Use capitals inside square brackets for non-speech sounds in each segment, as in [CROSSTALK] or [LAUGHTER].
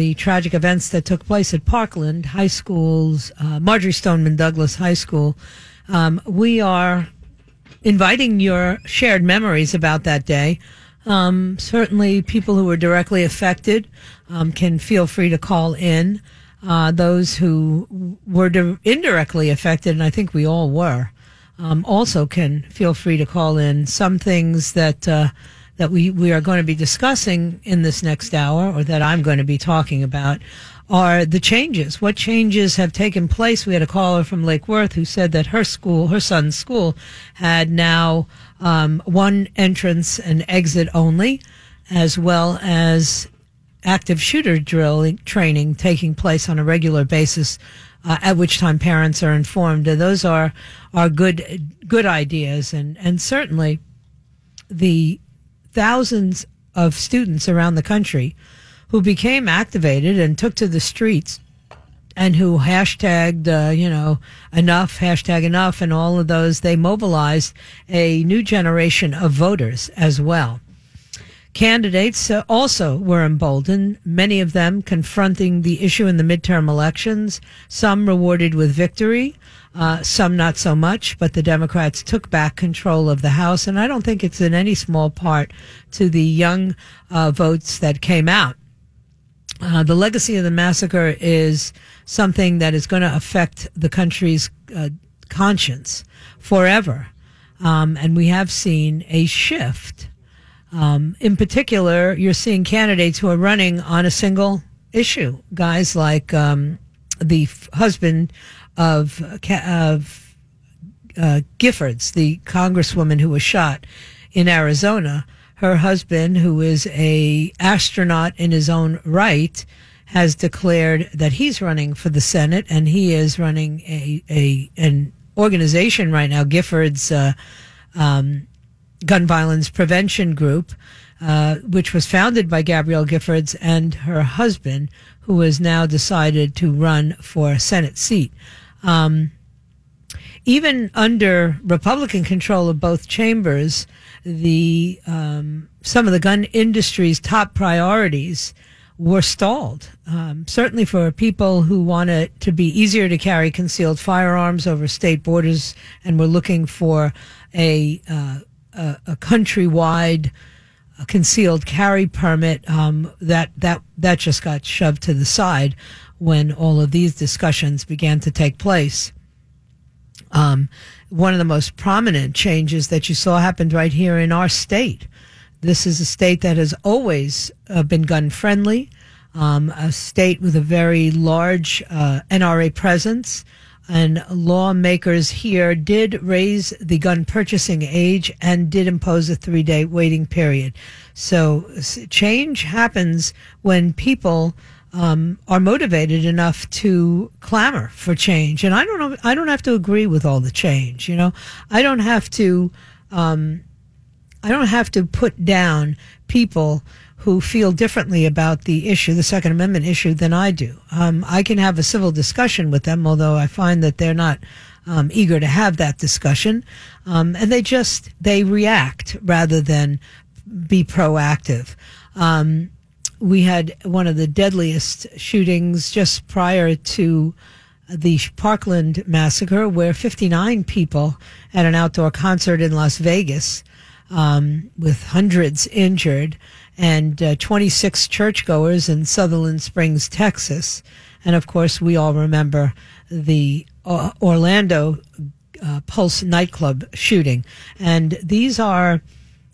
the tragic events that took place at Parkland High School's uh, Marjory Stoneman Douglas High School. Um, we are inviting your shared memories about that day. Um, certainly, people who were directly affected um, can feel free to call in. Uh, those who were di- indirectly affected, and I think we all were, um, also can feel free to call in. Some things that uh, that we, we are going to be discussing in this next hour, or that I'm going to be talking about, are the changes. What changes have taken place? We had a caller from Lake Worth who said that her school, her son's school, had now um, one entrance and exit only, as well as active shooter drill training taking place on a regular basis. Uh, at which time parents are informed. And those are are good good ideas, and and certainly the thousands of students around the country who became activated and took to the streets and who hashtagged, uh, you know, enough, hashtag enough, and all of those, they mobilized a new generation of voters as well. Candidates uh, also were emboldened, many of them confronting the issue in the midterm elections, some rewarded with victory, uh, some not so much, but the Democrats took back control of the House, and I don't think it's in any small part to the young uh, votes that came out. Uh, the legacy of the massacre is something that is going to affect the country's uh, conscience forever. Um, and we have seen a shift. Um, in particular, you're seeing candidates who are running on a single issue. Guys like um, the f- husband of of uh, Giffords, the congresswoman who was shot in Arizona. Her husband, who is a astronaut in his own right, has declared that he's running for the Senate, and he is running a, a an organization right now, Giffords uh, um, Gun Violence Prevention Group, uh, which was founded by Gabrielle Giffords and her husband, who has now decided to run for a Senate seat. Um, even under Republican control of both chambers, the um, some of the gun industry's top priorities were stalled. Um, certainly for people who want it to be easier to carry concealed firearms over state borders, and were looking for a uh, a, a countrywide concealed carry permit. Um, that that that just got shoved to the side when all of these discussions began to take place. Um, one of the most prominent changes that you saw happened right here in our state. This is a state that has always uh, been gun friendly, um, a state with a very large uh, NRA presence. And lawmakers here did raise the gun purchasing age and did impose a three day waiting period. So change happens when people um, are motivated enough to clamor for change. And I don't know, I don't have to agree with all the change. You know, I don't have to, um, I don't have to put down people who feel differently about the issue, the Second Amendment issue, than I do. Um, I can have a civil discussion with them, although I find that they're not um, eager to have that discussion, um, and they just they react rather than be proactive. Um, we had one of the deadliest shootings just prior to the Parkland massacre, where 59 people at an outdoor concert in Las Vegas, um, with hundreds injured, and uh, 26 churchgoers in Sutherland Springs, Texas. And of course, we all remember the uh, Orlando uh, Pulse nightclub shooting. And these are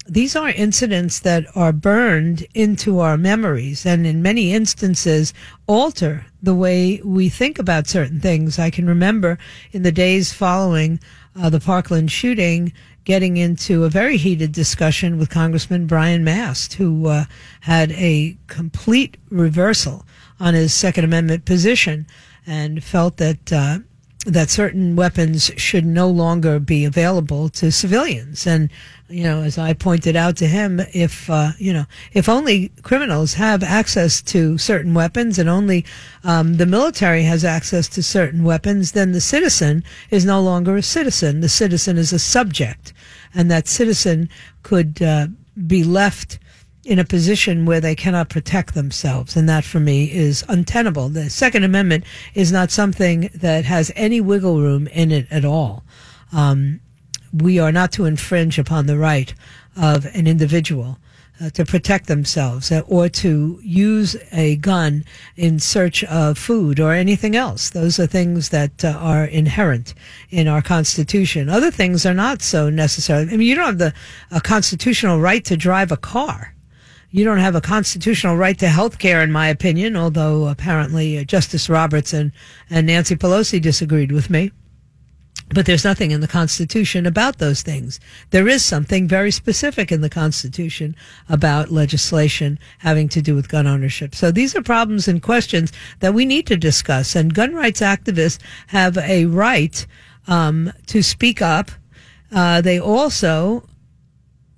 these are incidents that are burned into our memories and in many instances alter the way we think about certain things. I can remember in the days following uh, the Parkland shooting getting into a very heated discussion with Congressman Brian Mast, who uh, had a complete reversal on his Second Amendment position and felt that uh, that certain weapons should no longer be available to civilians. And you know, as I pointed out to him, if uh, you know, if only criminals have access to certain weapons, and only um, the military has access to certain weapons, then the citizen is no longer a citizen. The citizen is a subject, and that citizen could uh, be left in a position where they cannot protect themselves. And that for me is untenable. The Second Amendment is not something that has any wiggle room in it at all. Um, we are not to infringe upon the right of an individual uh, to protect themselves uh, or to use a gun in search of food or anything else. Those are things that uh, are inherent in our Constitution. Other things are not so necessary. I mean, you don't have the a constitutional right to drive a car. You don't have a constitutional right to health care, in my opinion, although apparently uh, Justice Roberts and, and Nancy Pelosi disagreed with me. But there's nothing in the Constitution about those things. There is something very specific in the Constitution about legislation having to do with gun ownership. So these are problems and questions that we need to discuss. And gun rights activists have a right um, to speak up. Uh, they also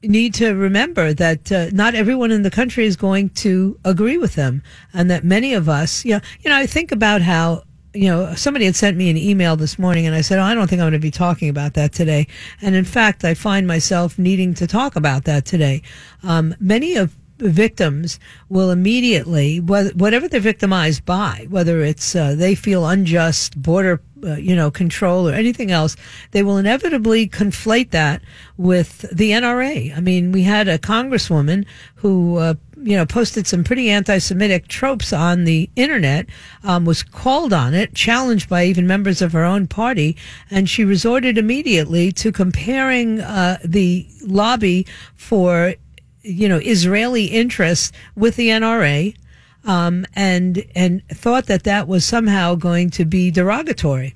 need to remember that uh, not everyone in the country is going to agree with them, and that many of us, you know, you know, I think about how you know, somebody had sent me an email this morning and I said, oh, I don't think I'm going to be talking about that today. And in fact, I find myself needing to talk about that today. Um, many of victims will immediately, whatever they're victimized by, whether it's uh, they feel unjust border, uh, you know, control or anything else, they will inevitably conflate that with the NRA. I mean, we had a congresswoman who, uh, you know, posted some pretty anti-Semitic tropes on the internet, um, was called on it, challenged by even members of her own party, and she resorted immediately to comparing uh, the lobby for you know, Israeli interests with the NRA, um, and and thought that that was somehow going to be derogatory.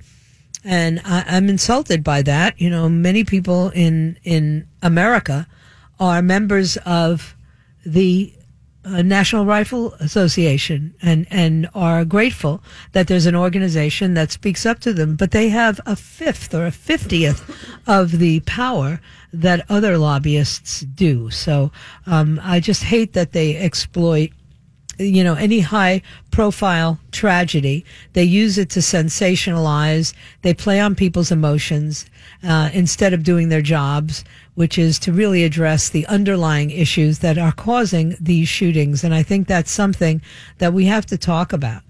And I, I'm insulted by that. You know, many people in in America are members of the uh, National Rifle Association and, and are grateful that there's an organization that speaks up to them, but they have a fifth or a fiftieth of the power that other lobbyists do. So um, I just hate that they exploit you know any high profile tragedy they use it to sensationalize they play on people's emotions uh, instead of doing their jobs which is to really address the underlying issues that are causing these shootings. And i think that's something that we have to talk about.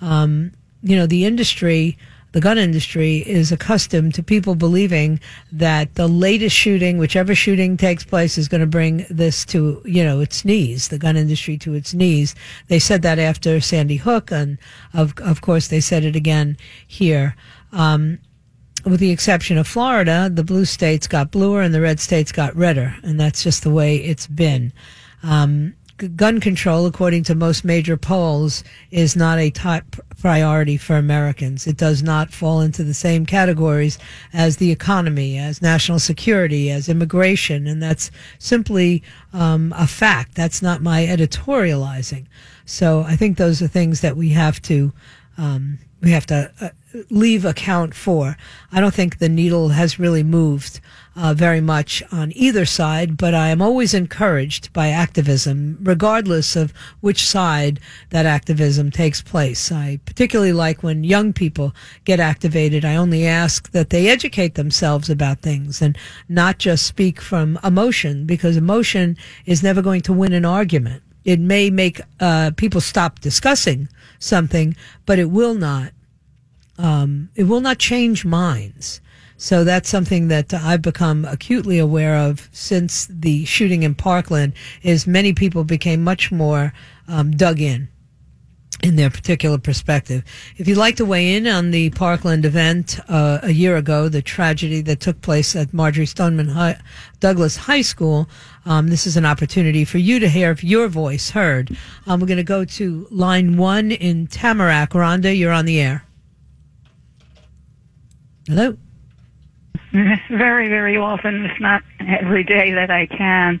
Um, you know the industry the gun industry is accustomed to people believing that the latest shooting, whichever shooting takes place, is going to bring this to, you know, its knees, the gun industry to its knees. They said that after Sandy Hook, and of, of course they said it again here. Um, with the exception of Florida, the blue states got bluer and the red states got redder, and that's just the way it's been. Um, gun control, according to most major polls, is not a top priority for Americans. It does not fall into the same categories as the economy, as national security, as immigration, and that's simply um, a fact. That's not my editorializing. So I think those are things that we have to um, we have to uh, leave account for. I don't think the needle has really moved uh, very much on either side, but I am always encouraged by activism, regardless of which side that activism takes place. I particularly like when young people get activated. I only ask that they educate themselves about things and not just speak from emotion, because emotion is never going to win an argument. It may make uh, people stop discussing something, but it will not. Um, it will not change minds. So that's something that I've become acutely aware of since the shooting in Parkland. Is many people became much more um, dug in in their particular perspective. If you'd like to weigh in on the Parkland event uh, a year ago, the tragedy that took place at Marjory Stoneman Douglas High School, um, this is an opportunity for you to hear your voice heard. Um, we're going to go to line one in Tamarac. Rhonda, you're on the air. Hello. [LAUGHS] Very, very often, if not every day that I can.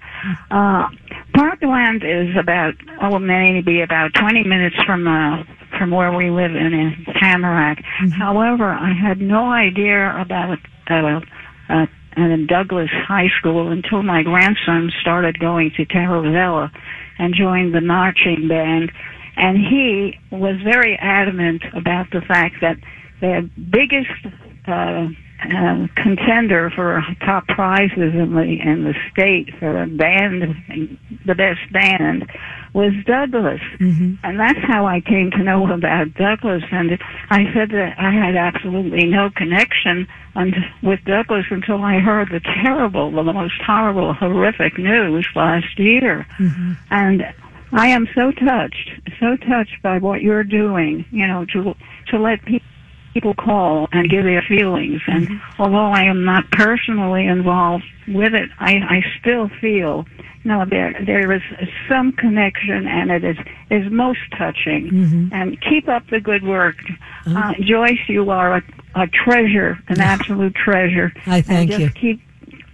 Uh, Parkland is about, oh, maybe about 20 minutes from, uh, from where we live in, in Tamarac. Mm-hmm. However, I had no idea about, uh, uh, and Douglas High School until my grandson started going to Taravella and joined the marching band. And he was very adamant about the fact that their biggest uh, uh, contender for top prizes in the in the state for a band, the best band, was Douglas, Mm-hmm. and that's how I came to know about Douglas. And I said that I had absolutely no connection un- with Douglas until I heard the terrible, the most horrible, horrific news last year, and. I am so touched, so touched by what you're doing. You know, to to let people people call and give their feelings. And mm-hmm. although I am not personally involved with it, I, I still feel no there there is some connection, and it is is most touching. Mm-hmm. And keep up the good work, uh-huh. uh, Joyce. You are a, a treasure, an [LAUGHS] absolute treasure. I thank and just you. Keep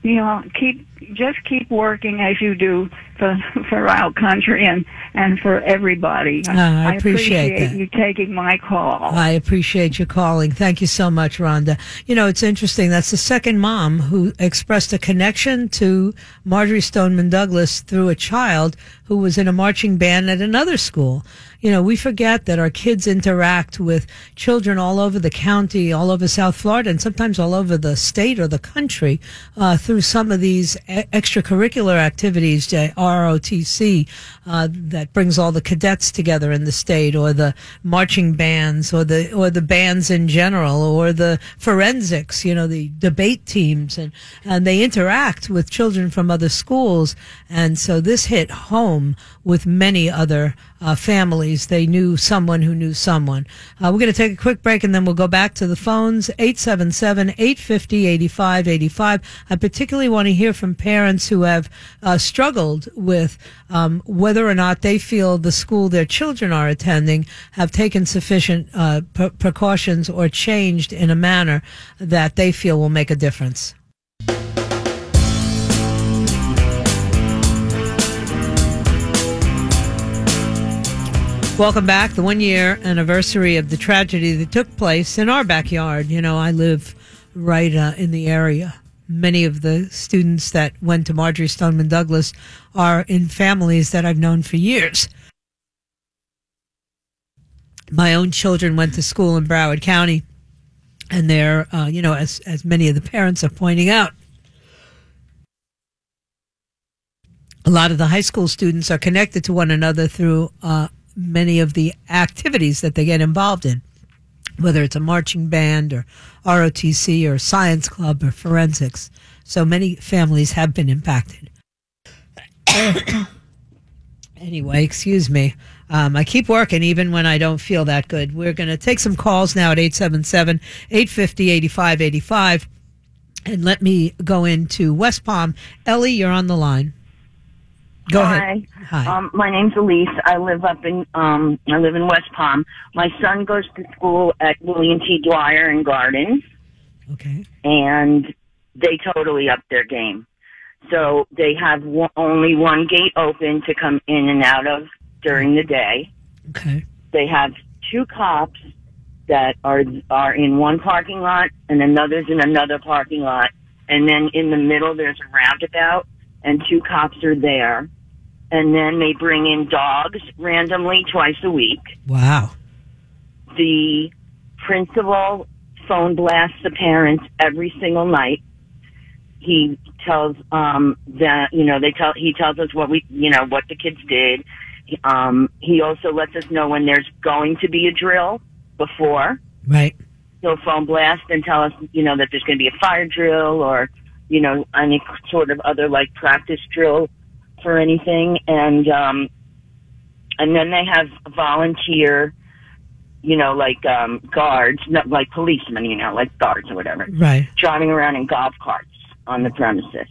you know keep just keep working as you do for [LAUGHS] for our country and and for everybody. Ah, I appreciate that. you taking my call. I appreciate you calling. Thank you so much, Rhonda. You know, it's interesting. That's the second mom who expressed a connection to Marjory Stoneman Douglas through a child who was in a marching band at another school. You know, we forget that our kids interact with children all over the county, all over South Florida, and sometimes all over the state or the country uh, through some of these e- extracurricular activities, uh, ROTC, uh, that brings all the cadets together in the state, or the marching bands, or the or the bands in general, or the forensics. You know, the debate teams, and and they interact with children from other schools, and so this hit home with many other uh, families. They knew someone who knew someone. Uh, we're going to take a quick break and then we'll go back to the phones 877 850 8585. I particularly want to hear from parents who have uh, struggled with um, whether or not they feel the school their children are attending have taken sufficient uh, pre- precautions or changed in a manner that they feel will make a difference. Welcome back. The one year anniversary of the tragedy that took place in our backyard. You know, I live right uh, in the area. Many of the students that went to Marjory Stoneman Douglas are in families that I've known for years. My own children went to school in Broward County, and they're, uh, you know, as as many of the parents are pointing out, a lot of the high school students are connected to one another through uh, many of the activities that they get involved in, whether it's a marching band or ROTC or science club or forensics. So many families have been impacted. [COUGHS] anyway, excuse me. Um, I keep working even when I don't feel that good. We're going to take some calls now at 877 850 8585. And let me go into West Palm. Ellie, you're on the line. Go Hi. ahead. Hi. Um, my name's Elise. I live up in um, I live in West Palm. My son goes to school at William T. Dwyer in Gardens, okay. and they totally upped their game. So they have one, only one gate open to come in and out of during the day. Okay. They have two cops that are are in one parking lot, and another's in another parking lot, and then in the middle there's a roundabout, and two cops are there. And then they bring in dogs randomly twice a week. Wow. The principal phone blasts the parents every single night. He tells um that you know they tell he tells us what we you know what the kids did. Um, he also lets us know when there's going to be a drill before. Right. He'll phone blast and tell us you know that there's going to be a fire drill or you know any sort of other like practice drill for anything and um and then they have volunteer you know like um guards not like policemen you know like guards or whatever Right. driving around in golf carts on the premises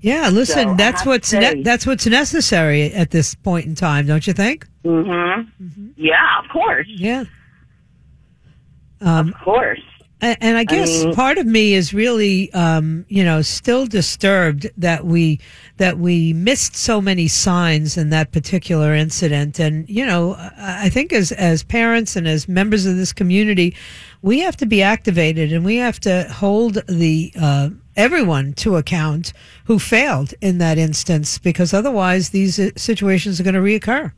Yeah. Listen, So, that's what's ne- that's what's necessary at this point in time, don't you think? mhm yeah of course Yeah. Um, of course And I guess mean- part of me is really, um, you know, still disturbed that we that we missed so many signs in that particular incident. And you know, I I think as as parents and as members of this community, we have to be activated and we have to hold the uh, everyone to account who failed in that instance, because otherwise these uh, situations are going to reoccur.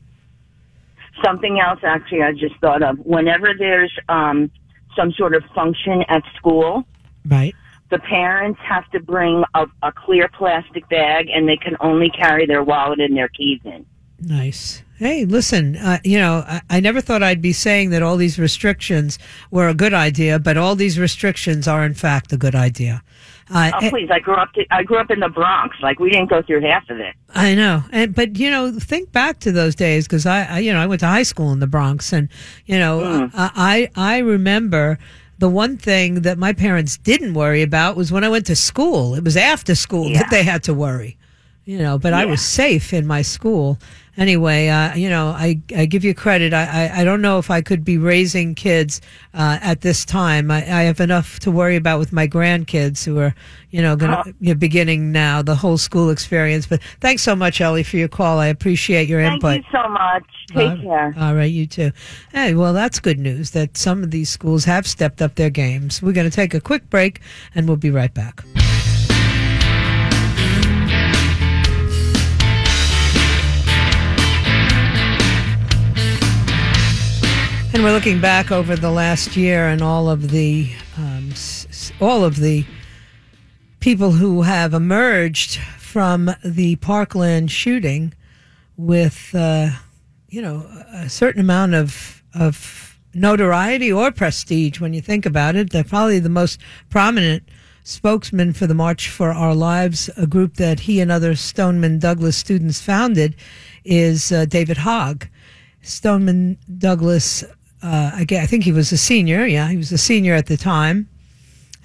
something else actually I just thought of. Whenever there's um some sort of function at school, Right. the parents have to bring a, a clear plastic bag and they can only carry their wallet and their keys in. Nice. Hey, listen, uh, you know, I, I never thought I'd be saying that all these restrictions were a good idea, but all these restrictions are in fact a good idea. Uh, Oh, please! I grew up. To, I grew up in the Bronx. Like we didn't go through half of it. I know, and but you know, think back to those days because I, I, you know, I went to high school in the Bronx, and you know, Mm. I I remember the one thing that my parents didn't worry about was when I went to school. It was after school Yeah. that they had to worry, you know. But I was safe in my school anyway. Uh, you know, I I give you credit. I, I I don't know if I could be raising kids uh, at this time. I, I have enough to worry about with my grandkids who are, you know, going to you know, beginning now the whole school experience. But thanks so much, Ellie, for your call. I appreciate your Thank input. Thank you so much. Take Uh, care. All right, you too. Hey, well, that's good news that some of these schools have stepped up their games. We're going to take a quick break and we'll be right back. And we're looking back over the last year and all of the um, all of the people who have emerged from the Parkland shooting with uh, you know a certain amount of of notoriety or prestige when you think about it. They're probably the most prominent spokesman for the March for Our Lives, a group that he and other Stoneman Douglas students founded, is uh, David Hogg. Stoneman Douglas, uh, again, I think he was a senior. Yeah, he was a senior at the time.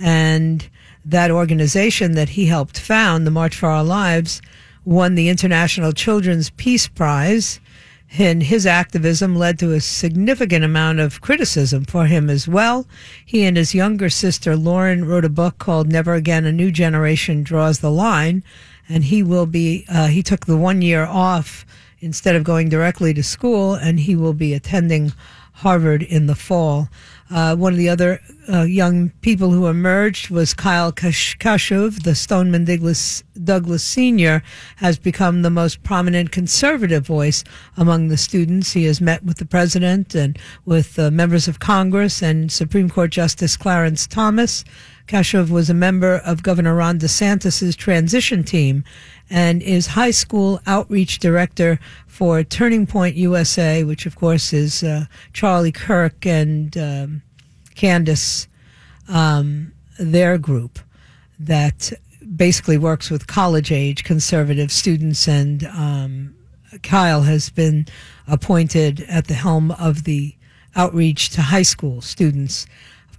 And that organization that he helped found, the March for Our Lives, won the International Children's Peace Prize. And his activism led to a significant amount of criticism for him as well. He and his younger sister, Lauren, wrote a book called Never Again A New Generation Draws the Line. And he will be, uh, he took the one year off instead of going directly to school, and he will be attending Harvard in the fall. Uh, one of the other uh, young people who emerged was Kyle Kash- Kashuv, the Stoneman Douglas, Douglas Sr., has become the most prominent conservative voice among the students. He has met with the president and with uh, members of Congress and Supreme Court Justice Clarence Thomas. Kashuv was a member of Governor Ron DeSantis' transition team and is high school outreach director for Turning Point USA, which of course is uh, Charlie Kirk and um, Candace, um, their group that basically works with college age conservative students. And um, Kyle has been appointed at the helm of the outreach to high school students.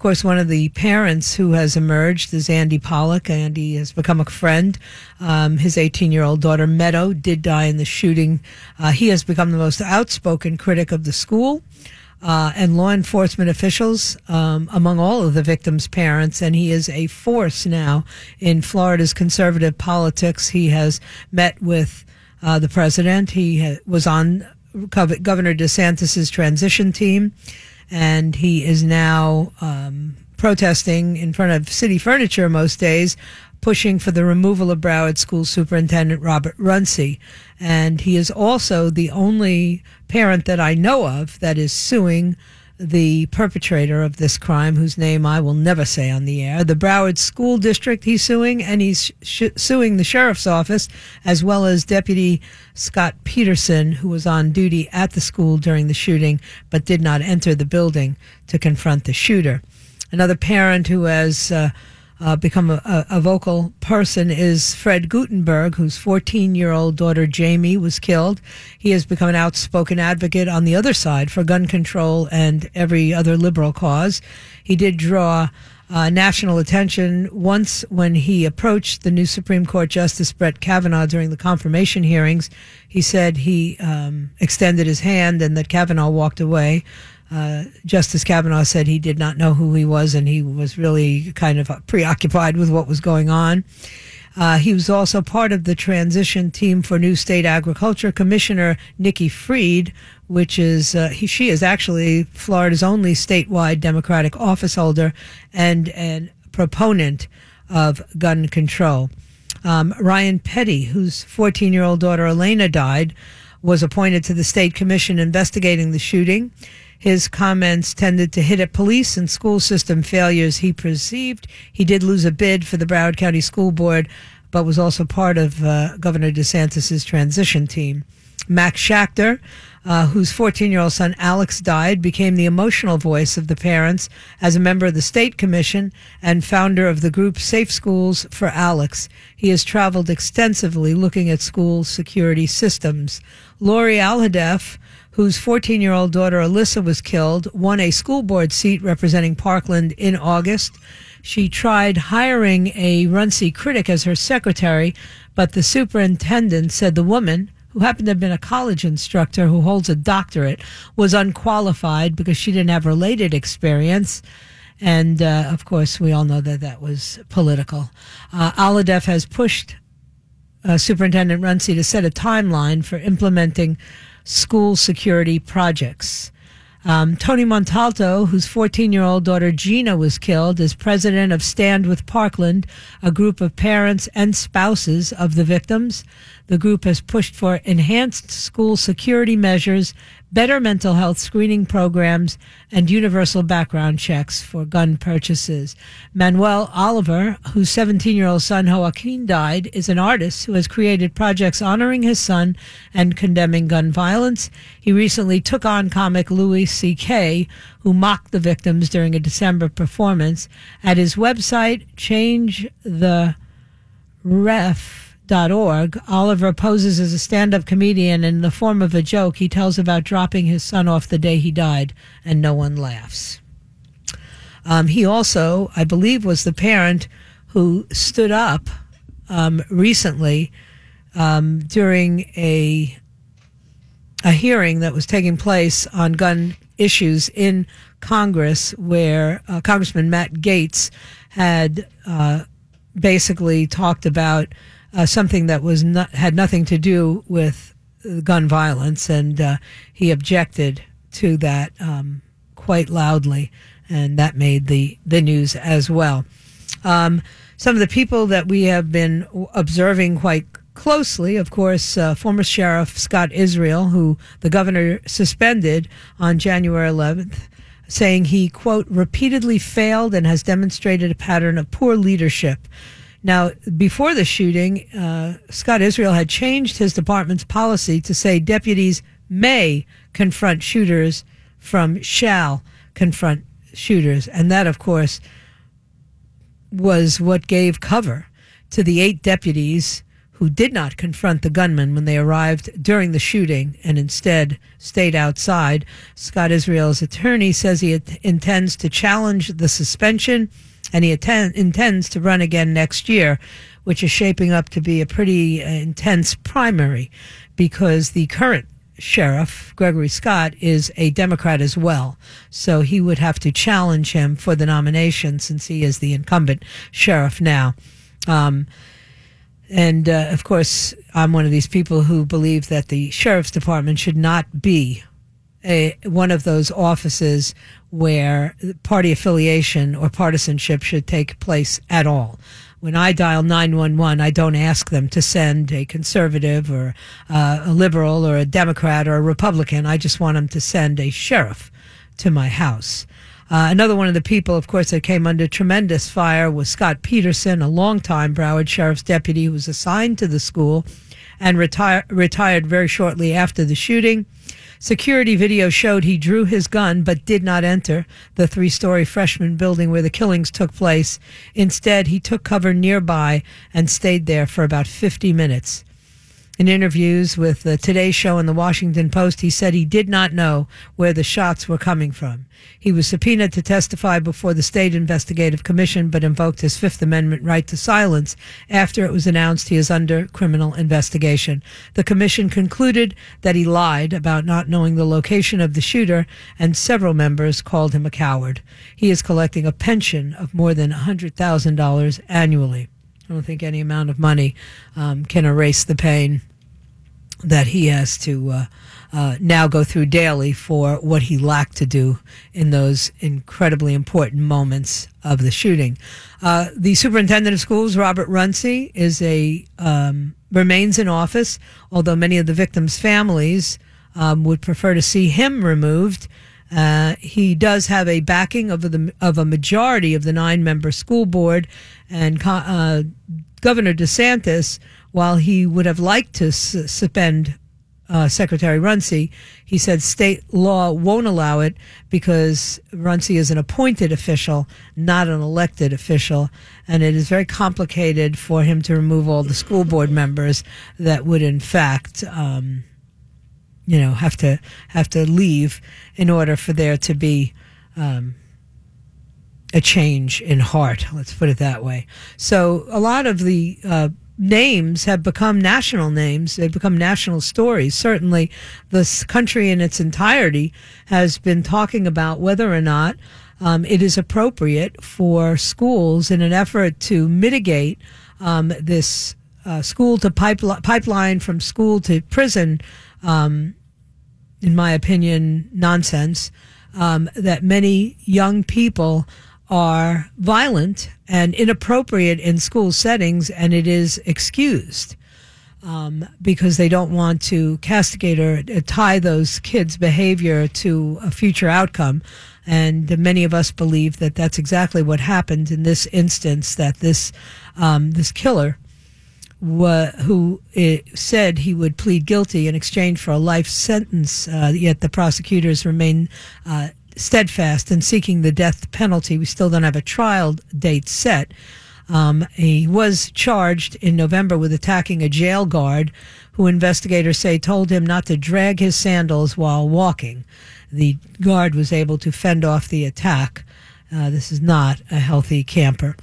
Course, one of the parents who has emerged is Andy Pollack. Andy has become a friend. Um, his 18 year old daughter, Meadow, did die in the shooting. Uh, he has become the most outspoken critic of the school. Uh, and law enforcement officials um, among all of the victims' parents, and he is a force now in Florida's conservative politics. He has met with uh, the president. He ha- was on Gov- Governor DeSantis's transition team, and he is now um, protesting in front of city furniture most days, pushing for the removal of Broward School Superintendent Robert Runcie. And he is also the only parent that I know of that is suing the perpetrator of this crime, whose name I will never say on the air. The Broward School District he's suing, and he's sh- suing the sheriff's office, as well as Deputy Scot Peterson, who was on duty at the school during the shooting, but did not enter the building to confront the shooter. Another parent who has uh, uh, become a, a, vocal person is Fred Guttenberg, whose 14 year old daughter Jaime was killed. He has become an outspoken advocate on the other side for gun control and every other liberal cause. He did draw uh, national attention once when he approached the new Supreme Court Justice Brett Kavanaugh during the confirmation hearings. He said he um, extended his hand and that Kavanaugh walked away. Uh, Justice Kavanaugh said he did not know who he was and he was really kind of preoccupied with what was going on. Uh, he was also part of the transition team for new state agriculture commissioner Nikki Fried, which is uh, he, she is actually Florida's only statewide Democratic office holder and an proponent of gun control. Um, Ryan Petty, whose 14 year old daughter Alaina died, was appointed to the state commission investigating the shooting. His comments tended to hit at police and school system failures he perceived. He did lose a bid for the Broward County School Board, but was also part of uh, Governor DeSantis' transition team. Max Schachter, uh, whose 14 year old son Alex died, became the emotional voice of the parents as a member of the state commission and founder of the group Safe Schools for Alex. He has traveled extensively looking at school security systems. Lori Alhadeff, whose 14 year old daughter Alyssa was killed, won a school board seat representing Parkland in August. She tried hiring a Runcie critic as her secretary, but the superintendent said the woman, who happened to have been a college instructor who holds a doctorate, was unqualified because she didn't have related experience. And uh, of course, we all know that that was political. Uh, Alhadeff has pushed uh, Superintendent Runcie to set a timeline for implementing school security projects. Um, Tony Montalto, whose 14 year old daughter Gina was killed, is president of Stand with Parkland, a group of parents and spouses of the victims. The group has pushed for enhanced school security measures, better mental health screening programs, and universal background checks for gun purchases. Manuel Oliver, whose 17 year old son Joaquin died, is an artist who has created projects honoring his son and condemning gun violence. He recently took on comic Louis C.K., who mocked the victims during a December performance. At his website, Change the Ref, Org, Oliver poses as a stand up comedian. In the form of a joke, he tells about dropping his son off the day he died, and no one laughs. Um, he also, I believe, was the parent who stood up um, recently um, during a a hearing that was taking place on gun issues in Congress, where uh, Congressman Matt Gaetz had uh, basically talked about uh, something that was not, had nothing to do with gun violence, and uh, he objected to that um, quite loudly, and that made the the news as well. Um, some of the people that we have been observing quite closely, of course, uh, former Sheriff Scott Israel, who the governor suspended on January 11th, saying he, quote, repeatedly failed and has demonstrated a pattern of poor leadership. Now, before the shooting, uh, Scott Israel had changed his department's policy to say deputies may confront shooters from shall confront shooters. And that, of course, was what gave cover to the eight deputies who did not confront the gunman when they arrived during the shooting and instead stayed outside. Scott Israel's attorney says he intends to challenge the suspension and he attend, intends to run again next year, which is shaping up to be a pretty uh, intense primary because the current sheriff, Gregory Scott, is a Democrat as well. So he would have to challenge him for the nomination since he is the incumbent sheriff now. Um, and uh, of course, I'm one of these people who believe that the sheriff's department should not be a, one of those offices where party affiliation or partisanship should take place at all. When I dial 911, I don't ask them to send a conservative or uh, a liberal or a Democrat or a Republican. I just want them to send a sheriff to my house. Uh, another one of the people, of course, that came under tremendous fire was Scot Peterson, a longtime Broward Sheriff's deputy who was assigned to the school and retire- retired very shortly after the shooting. Security video showed he drew his gun but did not enter the three story freshman building where the killings took place. Instead, he took cover nearby and stayed there for about 50 minutes. In interviews with the Today Show and the Washington Post, he said he did not know where the shots were coming from. He was subpoenaed to testify before the State Investigative Commission, but invoked his Fifth Amendment right to silence after it was announced he is under criminal investigation. The commission concluded that he lied about not knowing the location of the shooter, and several members called him a coward. He is collecting a pension of more than $100,000 annually. I don't think any amount of money um, can erase the pain that he has to uh, uh, now go through daily for what he lacked to do in those incredibly important moments of the shooting. Uh, the superintendent of schools, Robert Runcie, is a um, remains in office, although many of the victims' families um, would prefer to see him removed. Uh, he does have a backing of the of a majority of the nine member school board, and uh, Governor DeSantis, while he would have liked to suspend uh, Secretary Runcie, he said state law won't allow it because Runcie is an appointed official, not an elected official, and it is very complicated for him to remove all the school board members that would, in fact, um, you know, have to have to leave in order for there to be. Um, a change in heart. Let's put it that way. So a lot of the uh, names have become national names. They've become national stories. Certainly, this country in its entirety has been talking about whether or not um, it is appropriate for schools in an effort to mitigate um, this uh, school to pipeline, pipeline from school to prison. Um, in my opinion, nonsense. Um, that many young people are violent and inappropriate in school settings, and it is excused um, because they don't want to castigate or tie those kids' behavior to a future outcome. And many of us believe that that's exactly what happened in this instance. That this um, this killer, who eh, said he would plead guilty in exchange for a life sentence, uh, yet the prosecutors remain uh, steadfast in seeking the death penalty. We still don't have a trial date set. Um, he was charged in November with attacking a jail guard who investigators say told him not to drag his sandals while walking. The guard was able to fend off the attack. Uh, this is not a healthy camper.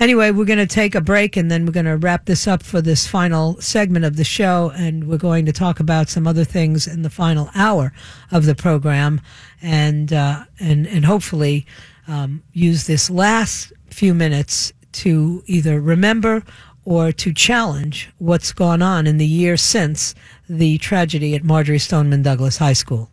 Anyway, we're going to take a break and then we're going to wrap this up for this final segment of the show. And we're going to talk about some other things in the final hour of the program and, uh, and, and hopefully um, use this last few minutes to either remember or to challenge what's gone on in the year since the tragedy at Marjory Stoneman Douglas High School.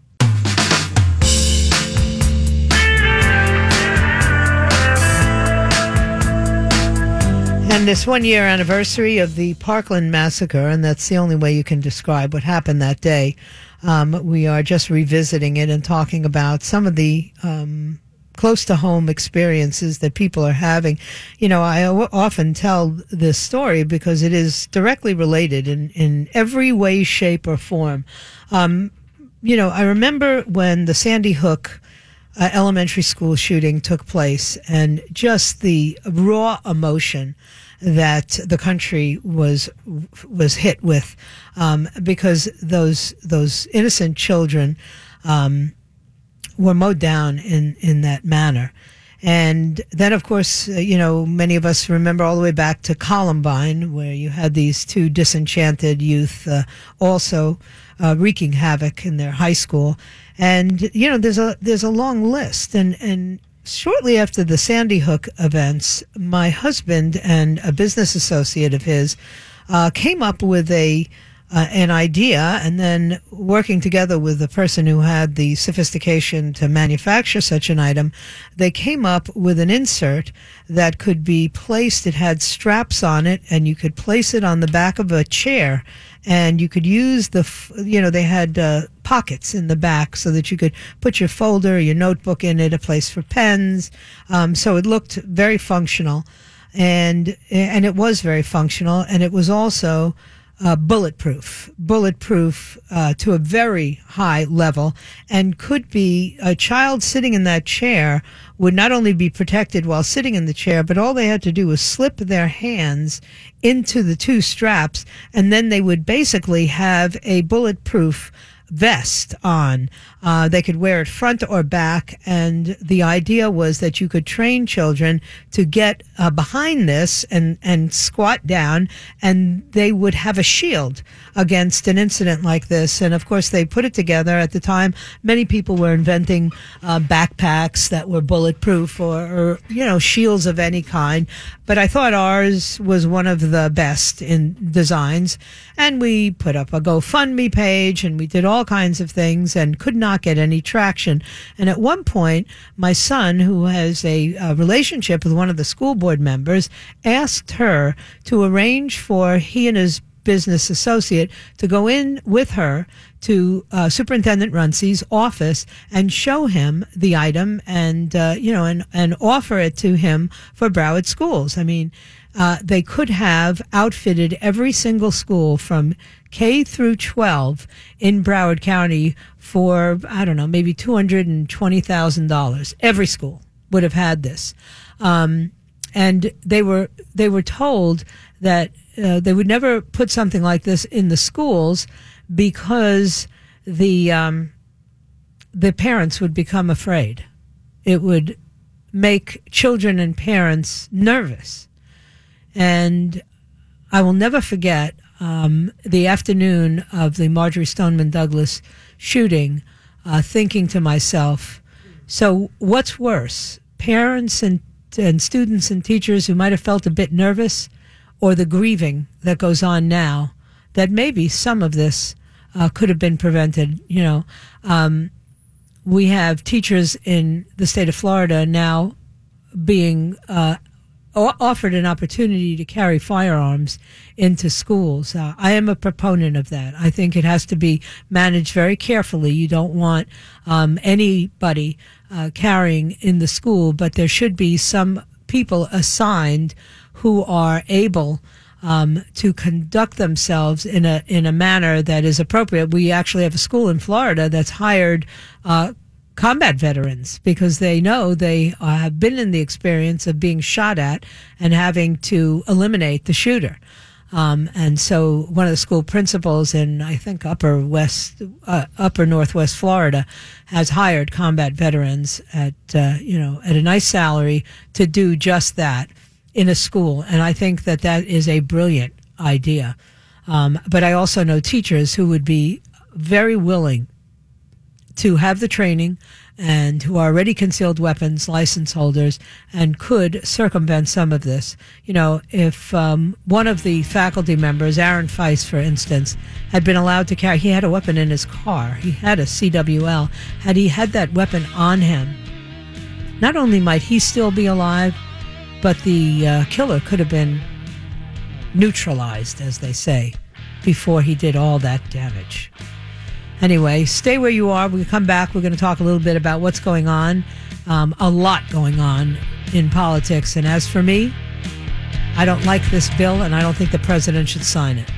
And this one year anniversary of the Parkland massacre, and that's the only way you can describe what happened that day. Um, we are just revisiting it and talking about some of the um, close to home experiences that people are having. You know, I often tell this story because it is directly related in, in every way, shape, or form. Um, you know, I remember when the Sandy Hook uh, elementary school shooting took place and just the raw emotion that the country was was hit with, um, because those those innocent children um, were mowed down in in that manner. And then, of course, uh, you know, many of us remember all the way back to Columbine, where you had these two disenchanted youth uh, also uh, wreaking havoc in their high school. And you know, there's a there's a long list, and and shortly after the Sandy Hook events, my husband and a business associate of his uh, came up with a uh, an idea, and then working together with the person who had the sophistication to manufacture such an item, they came up with an insert that could be placed. It had straps on it, and you could place it on the back of a chair, and you could use the, you know, they had uh, pockets in the back so that you could put your folder, your notebook in it, a place for pens. Um, so it looked very functional, and and it was very functional, and it was also uh, bulletproof, bulletproof uh, to a very high level, and could be a child sitting in that chair would not only be protected while sitting in the chair, but all they had to do was slip their hands into the two straps, and then they would basically have a bulletproof vest on. Uh, they could wear it front or back, and the idea was that you could train children to get uh, behind this and and squat down, and they would have a shield against an incident like this. And of course, they put it together at the time. Many people were inventing uh, backpacks that were bulletproof or, or you know shields of any kind, but I thought ours was one of the best in designs. And we put up a GoFundMe page, and we did all kinds of things, and could not not get any traction. And at one point, my son, who has a, a relationship with one of the school board members, asked her to arrange for he and his business associate to go in with her to uh, Superintendent Runcie's office and show him the item and, uh, you know, and, and offer it to him for Broward schools. I mean, uh, they could have outfitted every single school from K through 12 in Broward County for, I don't know, maybe $220,000. Every school would have had this. Um, and they were, they were told that uh, they would never put something like this in the schools because the, um, the parents would become afraid. It would make children and parents nervous. And I will never forget um, the afternoon of the Marjory Stoneman Douglas shooting, uh, thinking to myself, so what's worse, parents and, and students and teachers who might have felt a bit nervous, or the grieving that goes on now, that maybe some of this uh, could have been prevented. You know, um, we have teachers in the state of Florida now being uh, offered an opportunity to carry firearms into schools. Uh, I am a proponent of that. I think it has to be managed very carefully. You don't want um, anybody uh, carrying in the school, but there should be some people assigned who are able um, to conduct themselves in a in a manner that is appropriate. We actually have a school in Florida that's hired uh, combat veterans because they know they uh, have been in the experience of being shot at and having to eliminate the shooter. Um, and so one of the school principals in, I think, upper west, uh, upper northwest Florida has hired combat veterans at, uh, you know, at a nice salary to do just that in a school. And I think that that is a brilliant idea. Um, but I also know teachers who would be very willing to have the training and who are already concealed weapons license holders and could circumvent some of this. You know, if um, one of the faculty members, Aaron Feis, for instance, had been allowed to carry, he had a weapon in his car, he had a CWL, had he had that weapon on him, not only might he still be alive, but the uh, killer could have been neutralized, as they say, before he did all that damage. Anyway, stay where you are. we come back, we're going to talk a little bit about what's going on. Um, a lot going on in politics. And as for me, I don't like this bill, and I don't think the president should sign it.